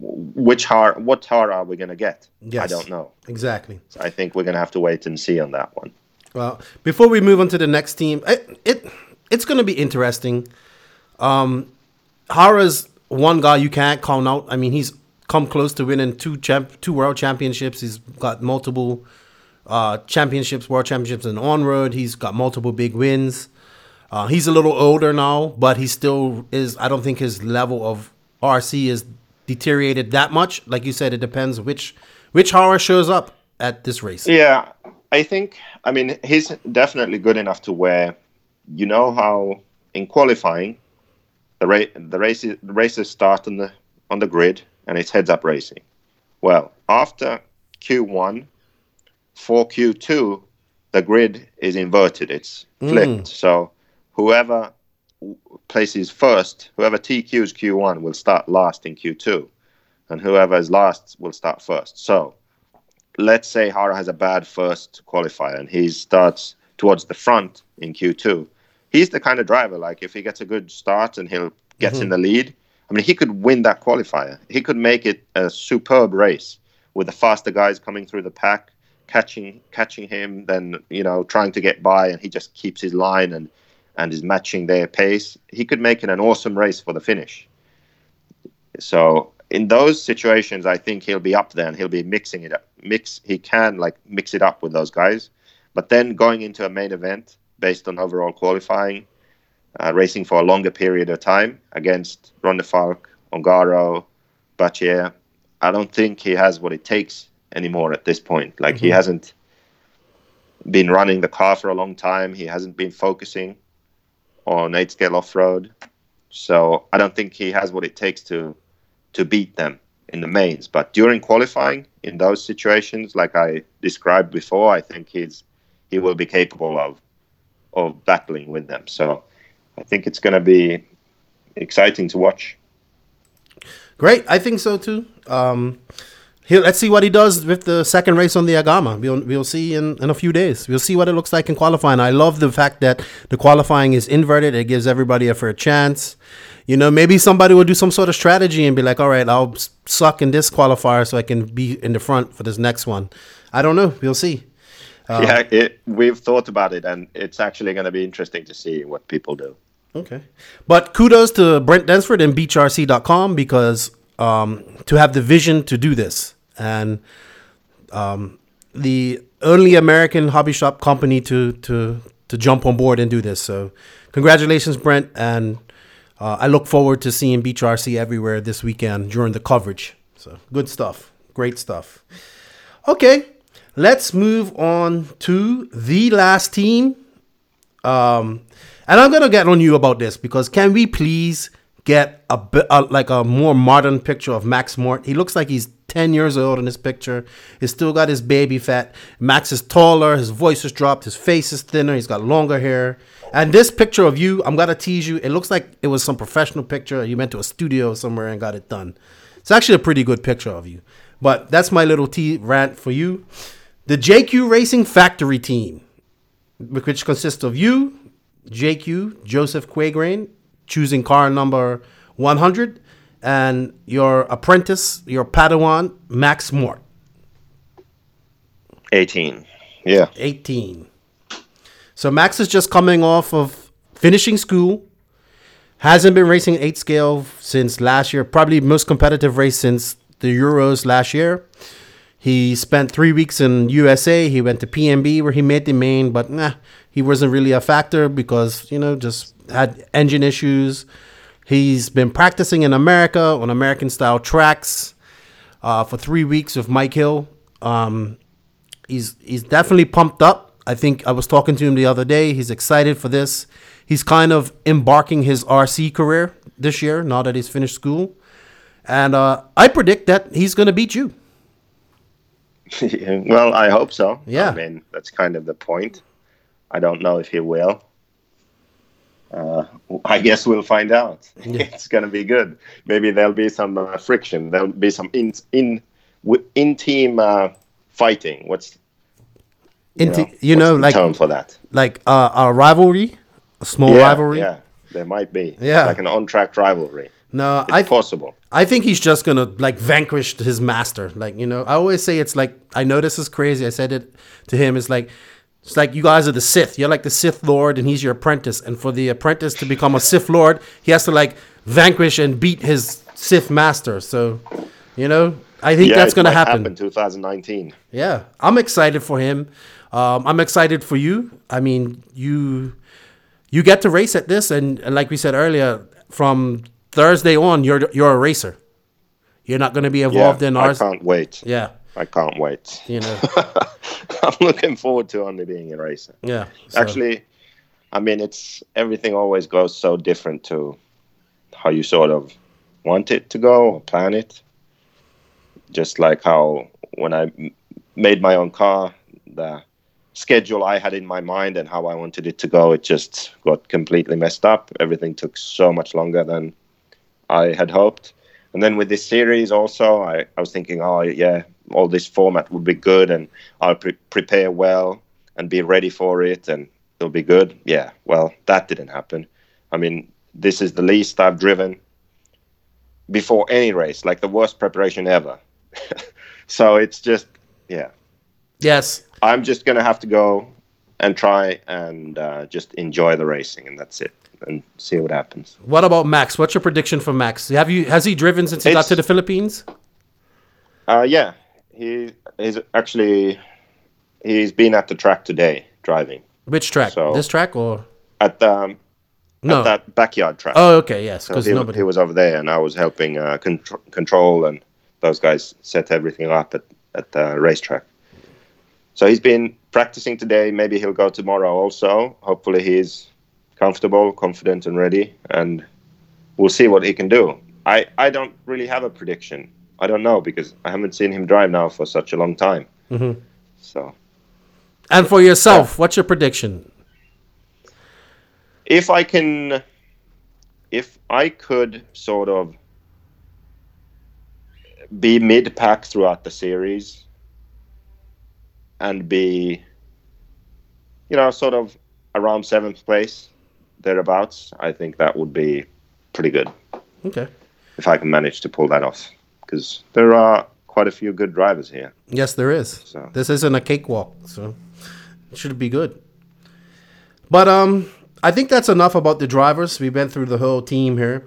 which har what har are we going to get? Yes. I don't know. Exactly. So I think we're going to have to wait and see on that one. Well, before we move on to the next team, it, it it's going to be interesting. Um, Hara's one guy you can't count out. I mean, he's come close to winning two champ, two world championships. He's got multiple uh, championships, world championships, and on road. He's got multiple big wins. Uh, he's a little older now, but he still is. I don't think his level of RC is deteriorated that much. Like you said, it depends which which Hara shows up at this race. Yeah, I think. I mean, he's definitely good enough to where you know how in qualifying the ra- the races the races start on the on the grid and it's heads up racing. Well, after Q1 for Q2, the grid is inverted. It's flipped. Mm. So whoever places first, whoever TQs Q1 will start last in Q2, and whoever is last will start first. So let's say Hara has a bad first qualifier and he starts towards the front in Q2. He's the kind of driver like if he gets a good start and he'll gets mm-hmm. in the lead. I mean, he could win that qualifier. He could make it a superb race with the faster guys coming through the pack, catching catching him, then you know trying to get by, and he just keeps his line and and is matching their pace. He could make it an awesome race for the finish. So in those situations, I think he'll be up there and he'll be mixing it up. Mix he can like mix it up with those guys, but then going into a main event based on overall qualifying, uh, racing for a longer period of time against Ronnefalk, Ongaro, Batlle, I don't think he has what it takes anymore at this point. Like he hasn't been running the car for a long time. He hasn't been focusing on eight scale off road. So I don't think he has what it takes to to beat them in the mains. But during qualifying, in those situations, like I described before, I think he's he will be capable of of battling with them. So I think it's going to be exciting to watch. Great, I think so too. Um, here, let's see what he does with the second race on the Agama. We'll we'll see in, in a few days. We'll see what it looks like in qualifying. I love the fact that the qualifying is inverted. It gives everybody a fair chance. You know, maybe somebody will do some sort of strategy and be like, "All right, I'll suck in this qualifier so I can be in the front for this next one." I don't know. We'll see. Uh, yeah, it, we've thought about it, and it's actually going to be interesting to see what people do. Okay. But kudos to Brent Densford and BeachRC.com because um, to have the vision to do this and um, the only American hobby shop company to, to, to jump on board and do this. So, congratulations, Brent. And uh, I look forward to seeing Beach everywhere this weekend during the coverage. So, good stuff. Great stuff. Okay. Let's move on to the last team. Um, and I'm gonna get on you about this because can we please get a bit like a more modern picture of Max Mort? He looks like he's 10 years old in this picture. He's still got his baby fat. Max is taller. His voice is dropped. His face is thinner. He's got longer hair. And this picture of you, I'm gonna tease you. It looks like it was some professional picture. You went to a studio somewhere and got it done. It's actually a pretty good picture of you. But that's my little tea rant for you. The JQ Racing Factory team which consists of you, JQ, Joseph Quagraine, choosing car number 100, and your apprentice, your Padawan, Max Mort, 18. Yeah. 18. So Max is just coming off of finishing school, hasn't been racing 8 scale since last year, probably most competitive race since the Euros last year. He spent three weeks in USA. He went to PNB where he made the main, but nah, he wasn't really a factor because you know just had engine issues. He's been practicing in America on American style tracks uh, for three weeks with Mike Hill. Um, he's he's definitely pumped up. I think I was talking to him the other day. He's excited for this. He's kind of embarking his RC career this year now that he's finished school, and uh, I predict that he's going to beat you. *laughs* well, I hope so. Yeah. I mean, that's kind of the point. I don't know if he will. Uh, I guess we'll find out. *laughs* It's going to be good. Maybe there'll be some uh, friction. There'll be some in in in team uh, fighting. What's you Into, know, you know, like term for that? like uh, a rivalry, a small yeah, rivalry. Yeah, there might be. Yeah. like an on-track rivalry. No, It's I possible. I think he's just gonna like vanquish his master. Like you know, I always say it's like I know this is crazy. I said it to him. It's like it's like you guys are the Sith. You're like the Sith Lord, and he's your apprentice. And for the apprentice to become a Sith Lord, he has to like vanquish and beat his Sith master. So, you know, I think yeah, that's gonna happen. happen 2019. Yeah, I'm excited for him. Um, I'm excited for you. I mean, you you get to race at this, and, and like we said earlier, from Thursday on, you're you're a racer. You're not going to be Yeah, involved in I can't wait. Yeah, I can't wait. you know. *laughs* I'm looking forward to only being a racer. Yeah. so- Actually, I mean, it's everything always goes so different to how you sort of want it to go or plan it. Just like how when I m- made my own car, the schedule I had in my mind and how I wanted it to go, it just got completely messed up. Everything took so much longer than I had hoped. And then with this series also, I, I was thinking, oh, yeah, all this format would be good and I'll pre- prepare well and be ready for it and it'll be good. Yeah, well, that didn't happen. I mean, this is the least I've driven before any race, like the worst preparation ever. *laughs* so it's just, yeah, yes. I'm just going to have to go and try and uh, just enjoy the racing and that's it and see what happens. What about Max? What's your prediction for Max? Have you has he driven since he got to the Philippines? Uh, yeah, he is actually he's been at the track today driving Which track? So- this track or at the um, no? at that backyard track. oh, okay, yes, So because he, nobody. he was over there, and I was helping uh, contr- control, and those guys set everything up at at the racetrack. So he's been practicing today. Maybe he'll go tomorrow also. Hopefully he's comfortable, confident, and ready, and we'll see what he can do. I I don't really have a prediction. I don't know because I haven't seen him drive now for such a long time. Mhm. So and for yourself, what's your prediction? if I can, if I could sort of be mid pack throughout the series and be, you know, sort of around seventh place, thereabouts, I think that would be pretty good Okay. if I can manage to pull that off. Because there are quite a few good drivers here. Yes, there is. So- This isn't a cakewalk, so it should be good. But um, I think that's enough about the drivers. We've been through the whole team here.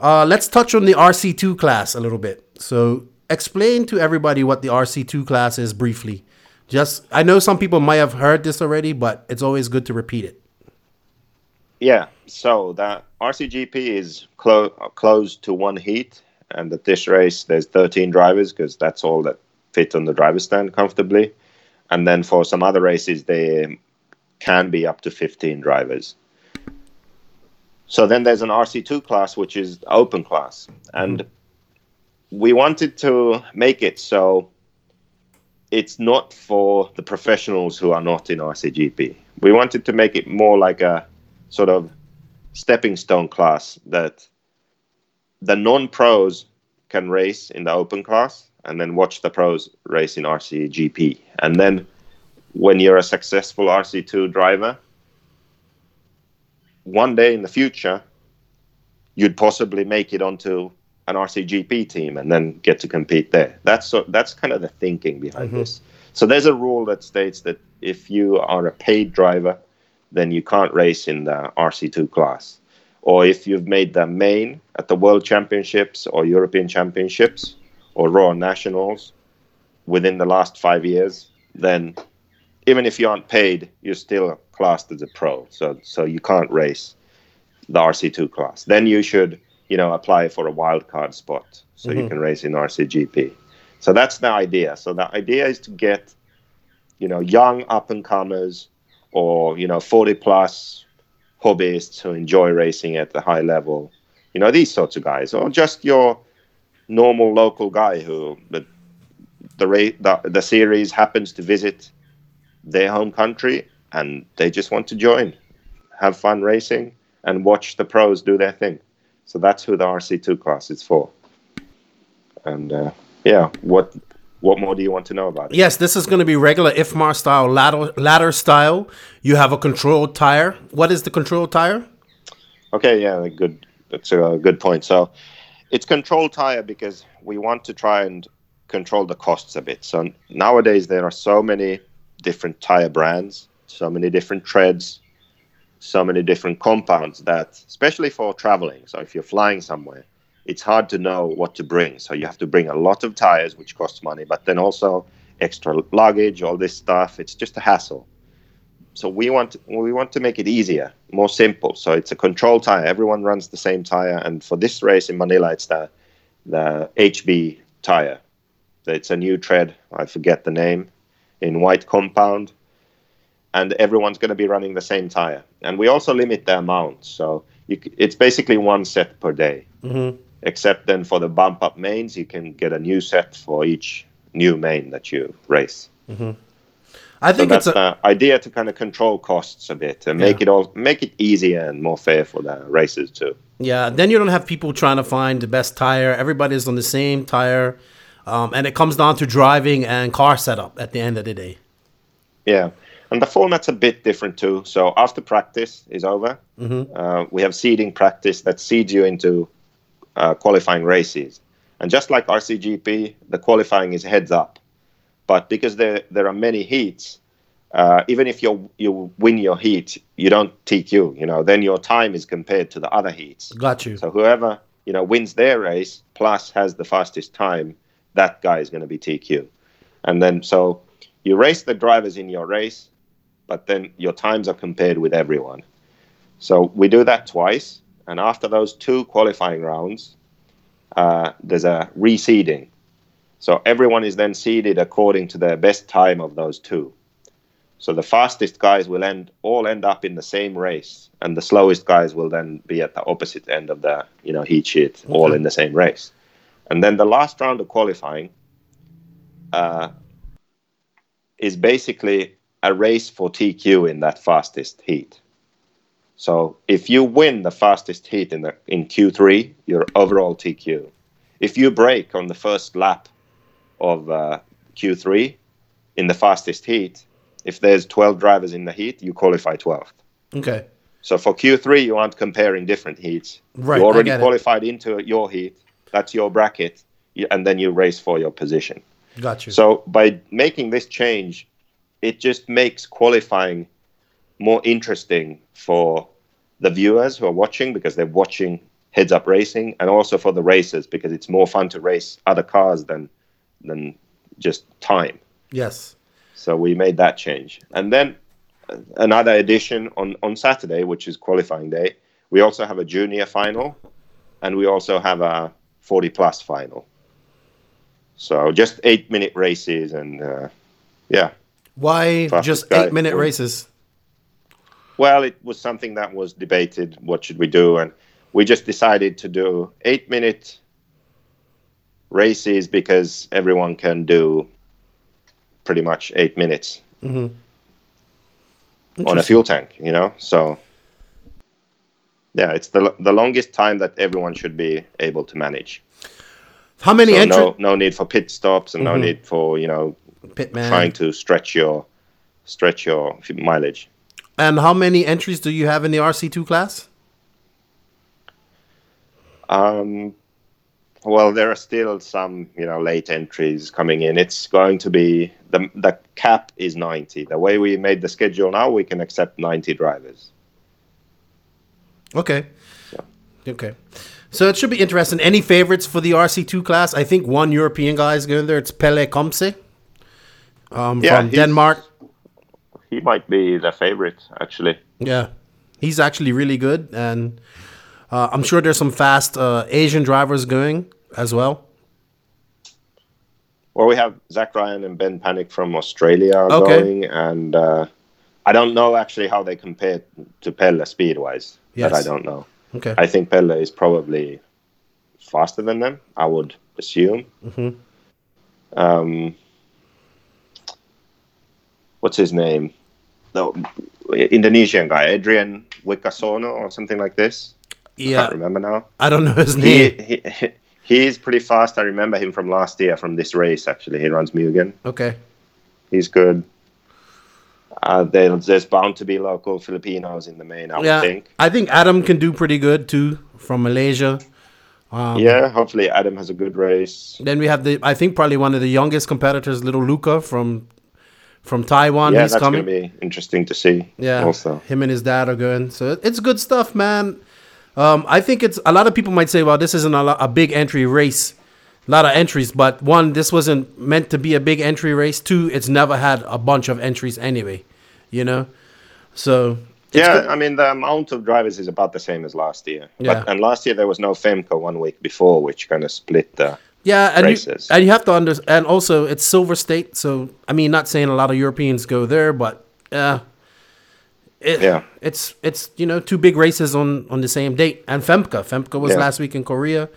Uh, let's touch on the RC2 class a little bit. So explain to everybody what the RC2 class is briefly. Just I know some people might have heard this already, but it's always good to repeat it. Yeah, so the RCGP is clo- closed to one heat, and at this race there's 13 drivers because that's all that fit on the driver's stand comfortably. And then for some other races, there can be up to 15 drivers. So then there's an RC2 class, which is open class, and mm-hmm. we wanted to make it so it's not for the professionals who are not in RCGP. We wanted to make it more like a sort of stepping stone class that the non-pros can race in the open class and then watch the pros race in RCGP. And then when you're a successful RC2 driver, one day in the future, you'd possibly make it onto an RCGP team and then get to compete there. That's so, that's kind of the thinking behind mm-hmm. this. So there's a rule that states that if you are a paid driver, then you can't race in the RC2 class. Or if you've made the main at the World Championships or European Championships or ROAR Nationals within the last five years, then even if you aren't paid, you're still classed as a pro. So so you can't race the RC2 class. Then you should, you know, apply for a wild card spot so you mm-hmm. can race in RCGP. So that's the idea. So the idea is to get, you know, young up and comers or, you know, 40 plus hobbyists who enjoy racing at the high level, you know, these sorts of guys, or just your normal local guy who the the, the, the series happens to visit their home country and they just want to join, have fun racing, and watch the pros do their thing. So that's who the RC2 class is for. And uh, yeah, what what more do you want to know about it? Yes, this is going to be regular IFMAR style ladder ladder style. You have a controlled tire. What is the controlled tire? Okay, yeah, good. That's a good point. So it's controlled tire because we want to try and control the costs a bit. So nowadays there are so many different tire brands, so many different treads, so many different compounds that, especially for traveling, so if you're flying somewhere, it's hard to know what to bring. So you have to bring a lot of tires, which costs money, but then also extra luggage, all this stuff. It's just a hassle. So we want we want to make it easier, more simple. So it's a control tire. Everyone runs the same tire, and for this race in Manila, it's the the HB tire. It's a new tread. I forget the name in white compound, and everyone's going to be running the same tire. And we also limit the amount, so you, it's basically one set per day. Mm-hmm. Except then for the bump up mains, you can get a new set for each new main that you race. I think that's it's an idea to kind of control costs a bit and make Yeah. it all make it easier and more fair for the racers too. yeah. Then you don't have people trying to find the best tire. Everybody's on the same tire, um, and it comes down to driving and car setup at the end of the day. Yeah, and the format's a bit different too. So after practice is over, uh, we have seeding practice that seeds you into uh, qualifying races. And just like RCGP, the qualifying is heads up. But because there there are many heats, uh, even if you you win your heat, you don't TQ. You know, then your time is compared to the other heats. Got you. So whoever you know wins their race plus has the fastest time, that guy is going to be TQ. And then so you race the drivers in your race, but then your times are compared with everyone. So we do that twice, and after those two qualifying rounds, uh, there's a reseeding. So everyone is then seeded according to their best time of those two. So the fastest guys will end all end up in the same race, and the slowest guys will then be at the opposite end of the you know heat sheet, all in the same race. And then the last round of qualifying uh, is basically a race for TQ in that fastest heat. So if you win the fastest heat in the in Q3, your overall TQ. If you break on the first lap of uh, Q3 in the fastest heat, if there's 12 drivers in the heat, you qualify 12th. Okay. So for Q3, you aren't comparing different heats. Right, You already get it. qualified into your heat. That's your bracket, and then you race for your position. Got you. So by making this change, it just makes qualifying more interesting for the viewers who are watching because they're watching heads up racing, and also for the racers because it's more fun to race other cars than than just time. yes. So we made that change. And then another addition on, on Saturday, which is qualifying day, we also have a junior final and we also have a 40 plus final. So just eight minute races and uh, yeah. Why Fastest just guy eight minute races? Well, it was something that was debated. What should we do? And we just decided to do eight minute races because everyone can do pretty much eight minutes mm-hmm. on a fuel tank, you know? So, yeah, it's the, the longest time that everyone should be able to manage. How many So entries? no, no need for pit stops and no mm-hmm. need for, you know, Pitman. trying to stretch your stretch your mileage. And how many entries do you have in the RC2 class? Um, well, there are still some, you know, late entries coming in. It's going to be the the cap is 90. The way we made the schedule now, we can accept 90 drivers. Okay. Okay. So it should be interesting. Any favorites for the RC2 class? I think one European guy is going there. It's Pele Komse um, Yeah, from Denmark. He might be the favorite, actually. Yeah. He's actually really good. And uh, I'm sure there's some fast uh, Asian drivers going as well. Well, we have Zach Ryan and Ben Panic from Australia are Okay. going, and uh, I don't know actually how they compare to Pelle speed wise. Yes. That I don't know. Okay. I think Pelle is probably faster than them. I would assume. Um, what's his name? the Indonesian guy, Adrian Wicaksono or something like this. Yeah. I can't remember now. I don't know his name. he, he's pretty fast. I remember him from last year from this race. Actually, he runs Mugen. Okay. He's good. Uh, there, there's bound to be local Filipinos in the main. I Yeah, would think. I think Adam can do pretty good too from Malaysia. Um, yeah, hopefully Adam has a good race. Then we have the I think probably one of the youngest competitors, little Luca from from Taiwan. yeah, He's that's coming. to be interesting to see. Yeah, Also, him and his dad are going. So it's good stuff, man. Um, I think it's a lot of people might say, well, this isn't a, a big entry race, a lot of entries. But one, this wasn't meant to be a big entry race. Two, it's never had a bunch of entries anyway, you know. So yeah, good. I mean the amount of drivers is about the same as last year. Yeah. But, and last year there was no FEMCA one week before, which kind of split the. Yeah, and you, and you have to understand. And also, it's Silver State, so I mean, not saying a lot of Europeans go there, but uh, it, Yeah. it's it's you know two big races on on the same date. And FEMCA. FEMCA was Yeah. last week in Korea,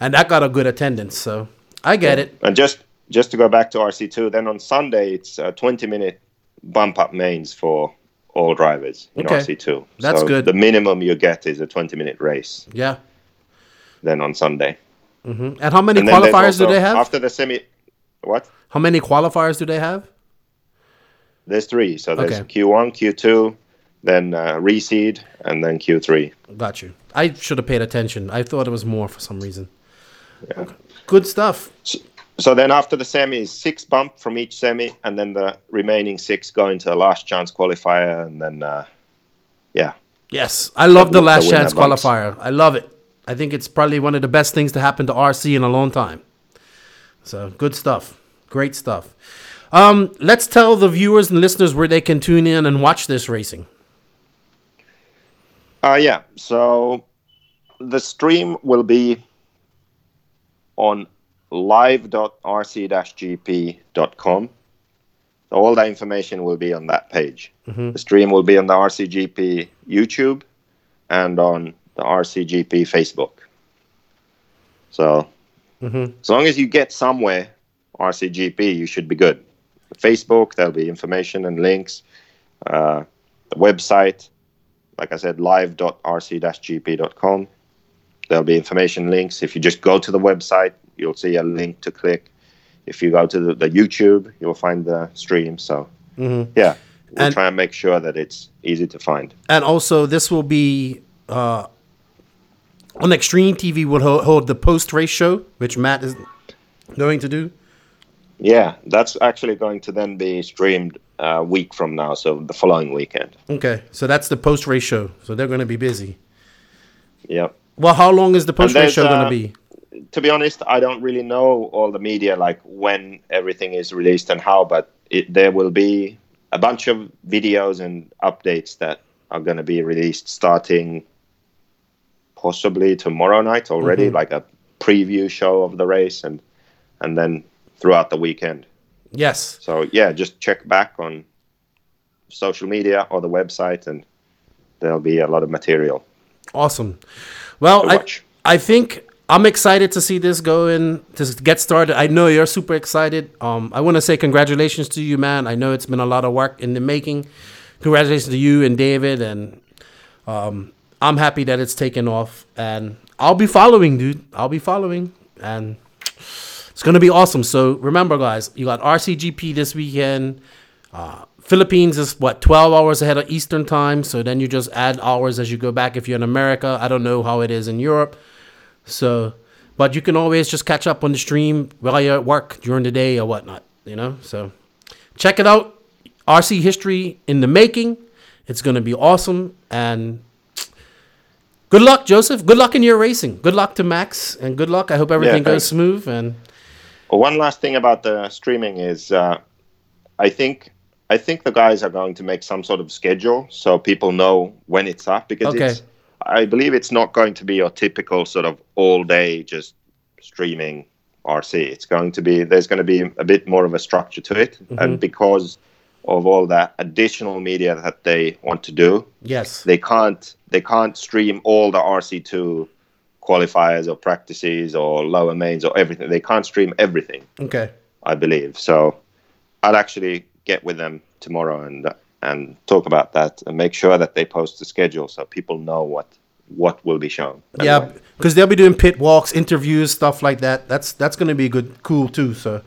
and that got a good attendance. So I get it. And just just to go back to RC2, then on Sunday it's a 20 minute bump up mains for all drivers in Okay. RC2. That's so good. The minimum you get is a 20 minute race. Yeah. Then on Sunday. And how many And qualifiers do they have? After the semi, what? how many qualifiers do they have? There's three. So there's Okay. Q1, Q2, then uh, reseed, and then Q3. Got you. I should have paid attention. I thought it was more for some reason. Okay. Good stuff. So then after the semis, six bump from each semi, and then the remaining six go into a last chance qualifier, and then uh, yeah, Yes, I love the the last chance bumps. qualifier. I love it. I think it's probably one of the best things to happen to RC in a long time. So good stuff. Great stuff. Um, let's tell the viewers and listeners where they can tune in and watch this racing. Uh, yeah. So the stream will be on live.rc-gp.com. So all that information will be on that page. The stream will be on the RCGP YouTube and on the RCGP Facebook. So as long as you get somewhere RCGP, you should be good. Facebook, there'll be information and links. Uh, the website, like I said, live.rc-gp.com. There'll be information links. If you just go to the website, you'll see a link to click. If you go to the, the YouTube, you'll find the stream. So, yeah, we'll And- try and make sure that it's easy to find. And also, this will be uh, on Extreme TV. Will hold, hold the post race show, which Matt is going to do. Yeah, that's actually going to then be streamed a week from now, so the following weekend. Okay, so that's the post race show. So they're going to be busy. Yep. Well, how long is the post race show going to uh, be? to be honest, I don't really know all the media, like when everything is released and how, but it, there will be a bunch of videos and updates that are going to be released starting possibly tomorrow night already, like a preview show of the race and and then throughout the weekend. Yes. So yeah, just check back on social media or the website and there'll be a lot of material. Awesome. Well, I. I think I'm excited to see this go in to get started. I know you're super excited. Um, I want to say congratulations to you, man. I know it's been a lot of work in the making. Congratulations to you and David, and um, I'm happy that it's taken off. And I'll be following, dude. I'll be following, and it's gonna be awesome. So remember, guys, you got RCGP this weekend. Uh, Philippines is what 12 hours ahead of Eastern time. So then you just add hours as you go back. If you're in America, I don't know how it is in Europe. So, but you can always just catch up on the stream while you're at work during the day or whatnot. You know, so check it out. RC history in the making. It's gonna be awesome and. Good luck, Joseph. Good luck in your racing. Good luck to Max, and good luck. I hope everything goes smooth. And Well, one last thing about the streaming is, uh, I think I think the guys are going to make some sort of schedule so people know when it's up because Okay. it's. I believe it's not going to be your typical sort of all day just streaming RC. It's going to be there's going to be a bit more of a structure to it, and because of all that additional media that they want to do, yes, they can't they can't stream all the RC2 qualifiers or practices or lower mains or everything. They can't stream everything. okay. I believe. So I'll actually get with them tomorrow and and talk about that and make sure that they post the schedule so people know what what will be shown. Yeah, because they'll be doing pit walks, interviews, stuff like that. That's that's going to be good, cool too. So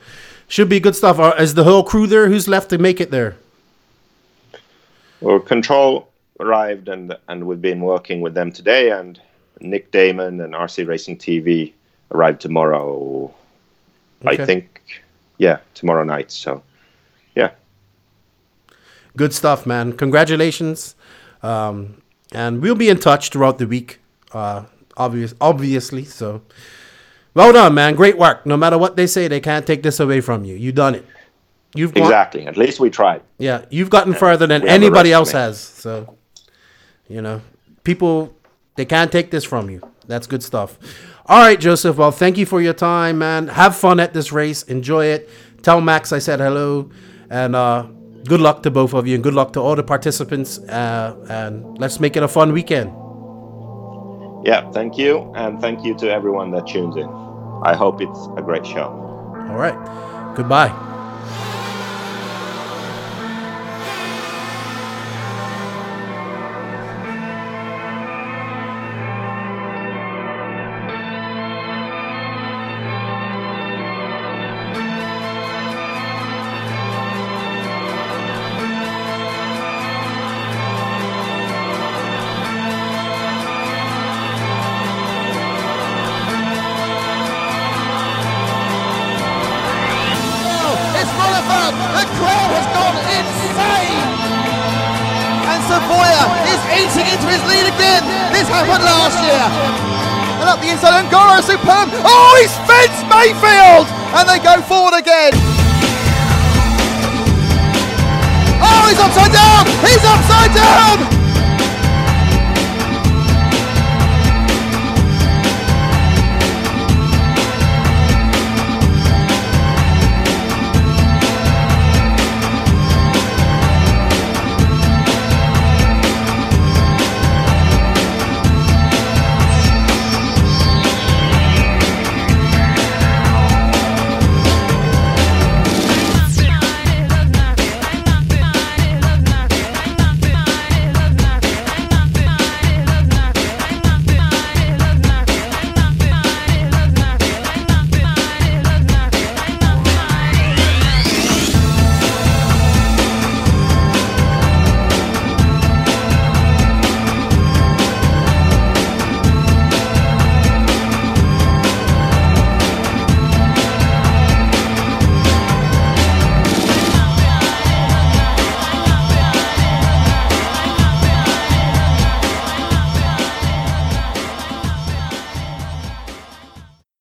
should be good stuff. Uh, is the whole crew there? Who's left to make it there? Well, Control arrived and and we've been working with them today, and Nick Damon and RC Racing TV arrived tomorrow. Okay. I think, yeah, tomorrow night. So, yeah. Good stuff, man. Congratulations. Um, and we'll be in touch throughout the week. Uh, obvious, obviously. So, well done, man. Great work. No matter what they say, they can't take this away from you. You done it. You've gone, Exactly. At least we tried. Yeah, you've gotten further than we anybody else has. So, you know, people they can't take this from you. That's good stuff. All right, Joseph. Well, thank you for your time, man. Have fun at this race. Enjoy it. Tell Max I said hello, and uh, good luck to both of you, and good luck to all the participants. Uh, and let's make it a fun weekend. Yeah. Thank you, and thank you to everyone that tunes in. I hope it's a great show. All right. Goodbye. Happened last year. And up the inside, Ongaro superb. Oh, he's fenced Mayfield. And they go forward again. Oh, he's upside down. He's upside down.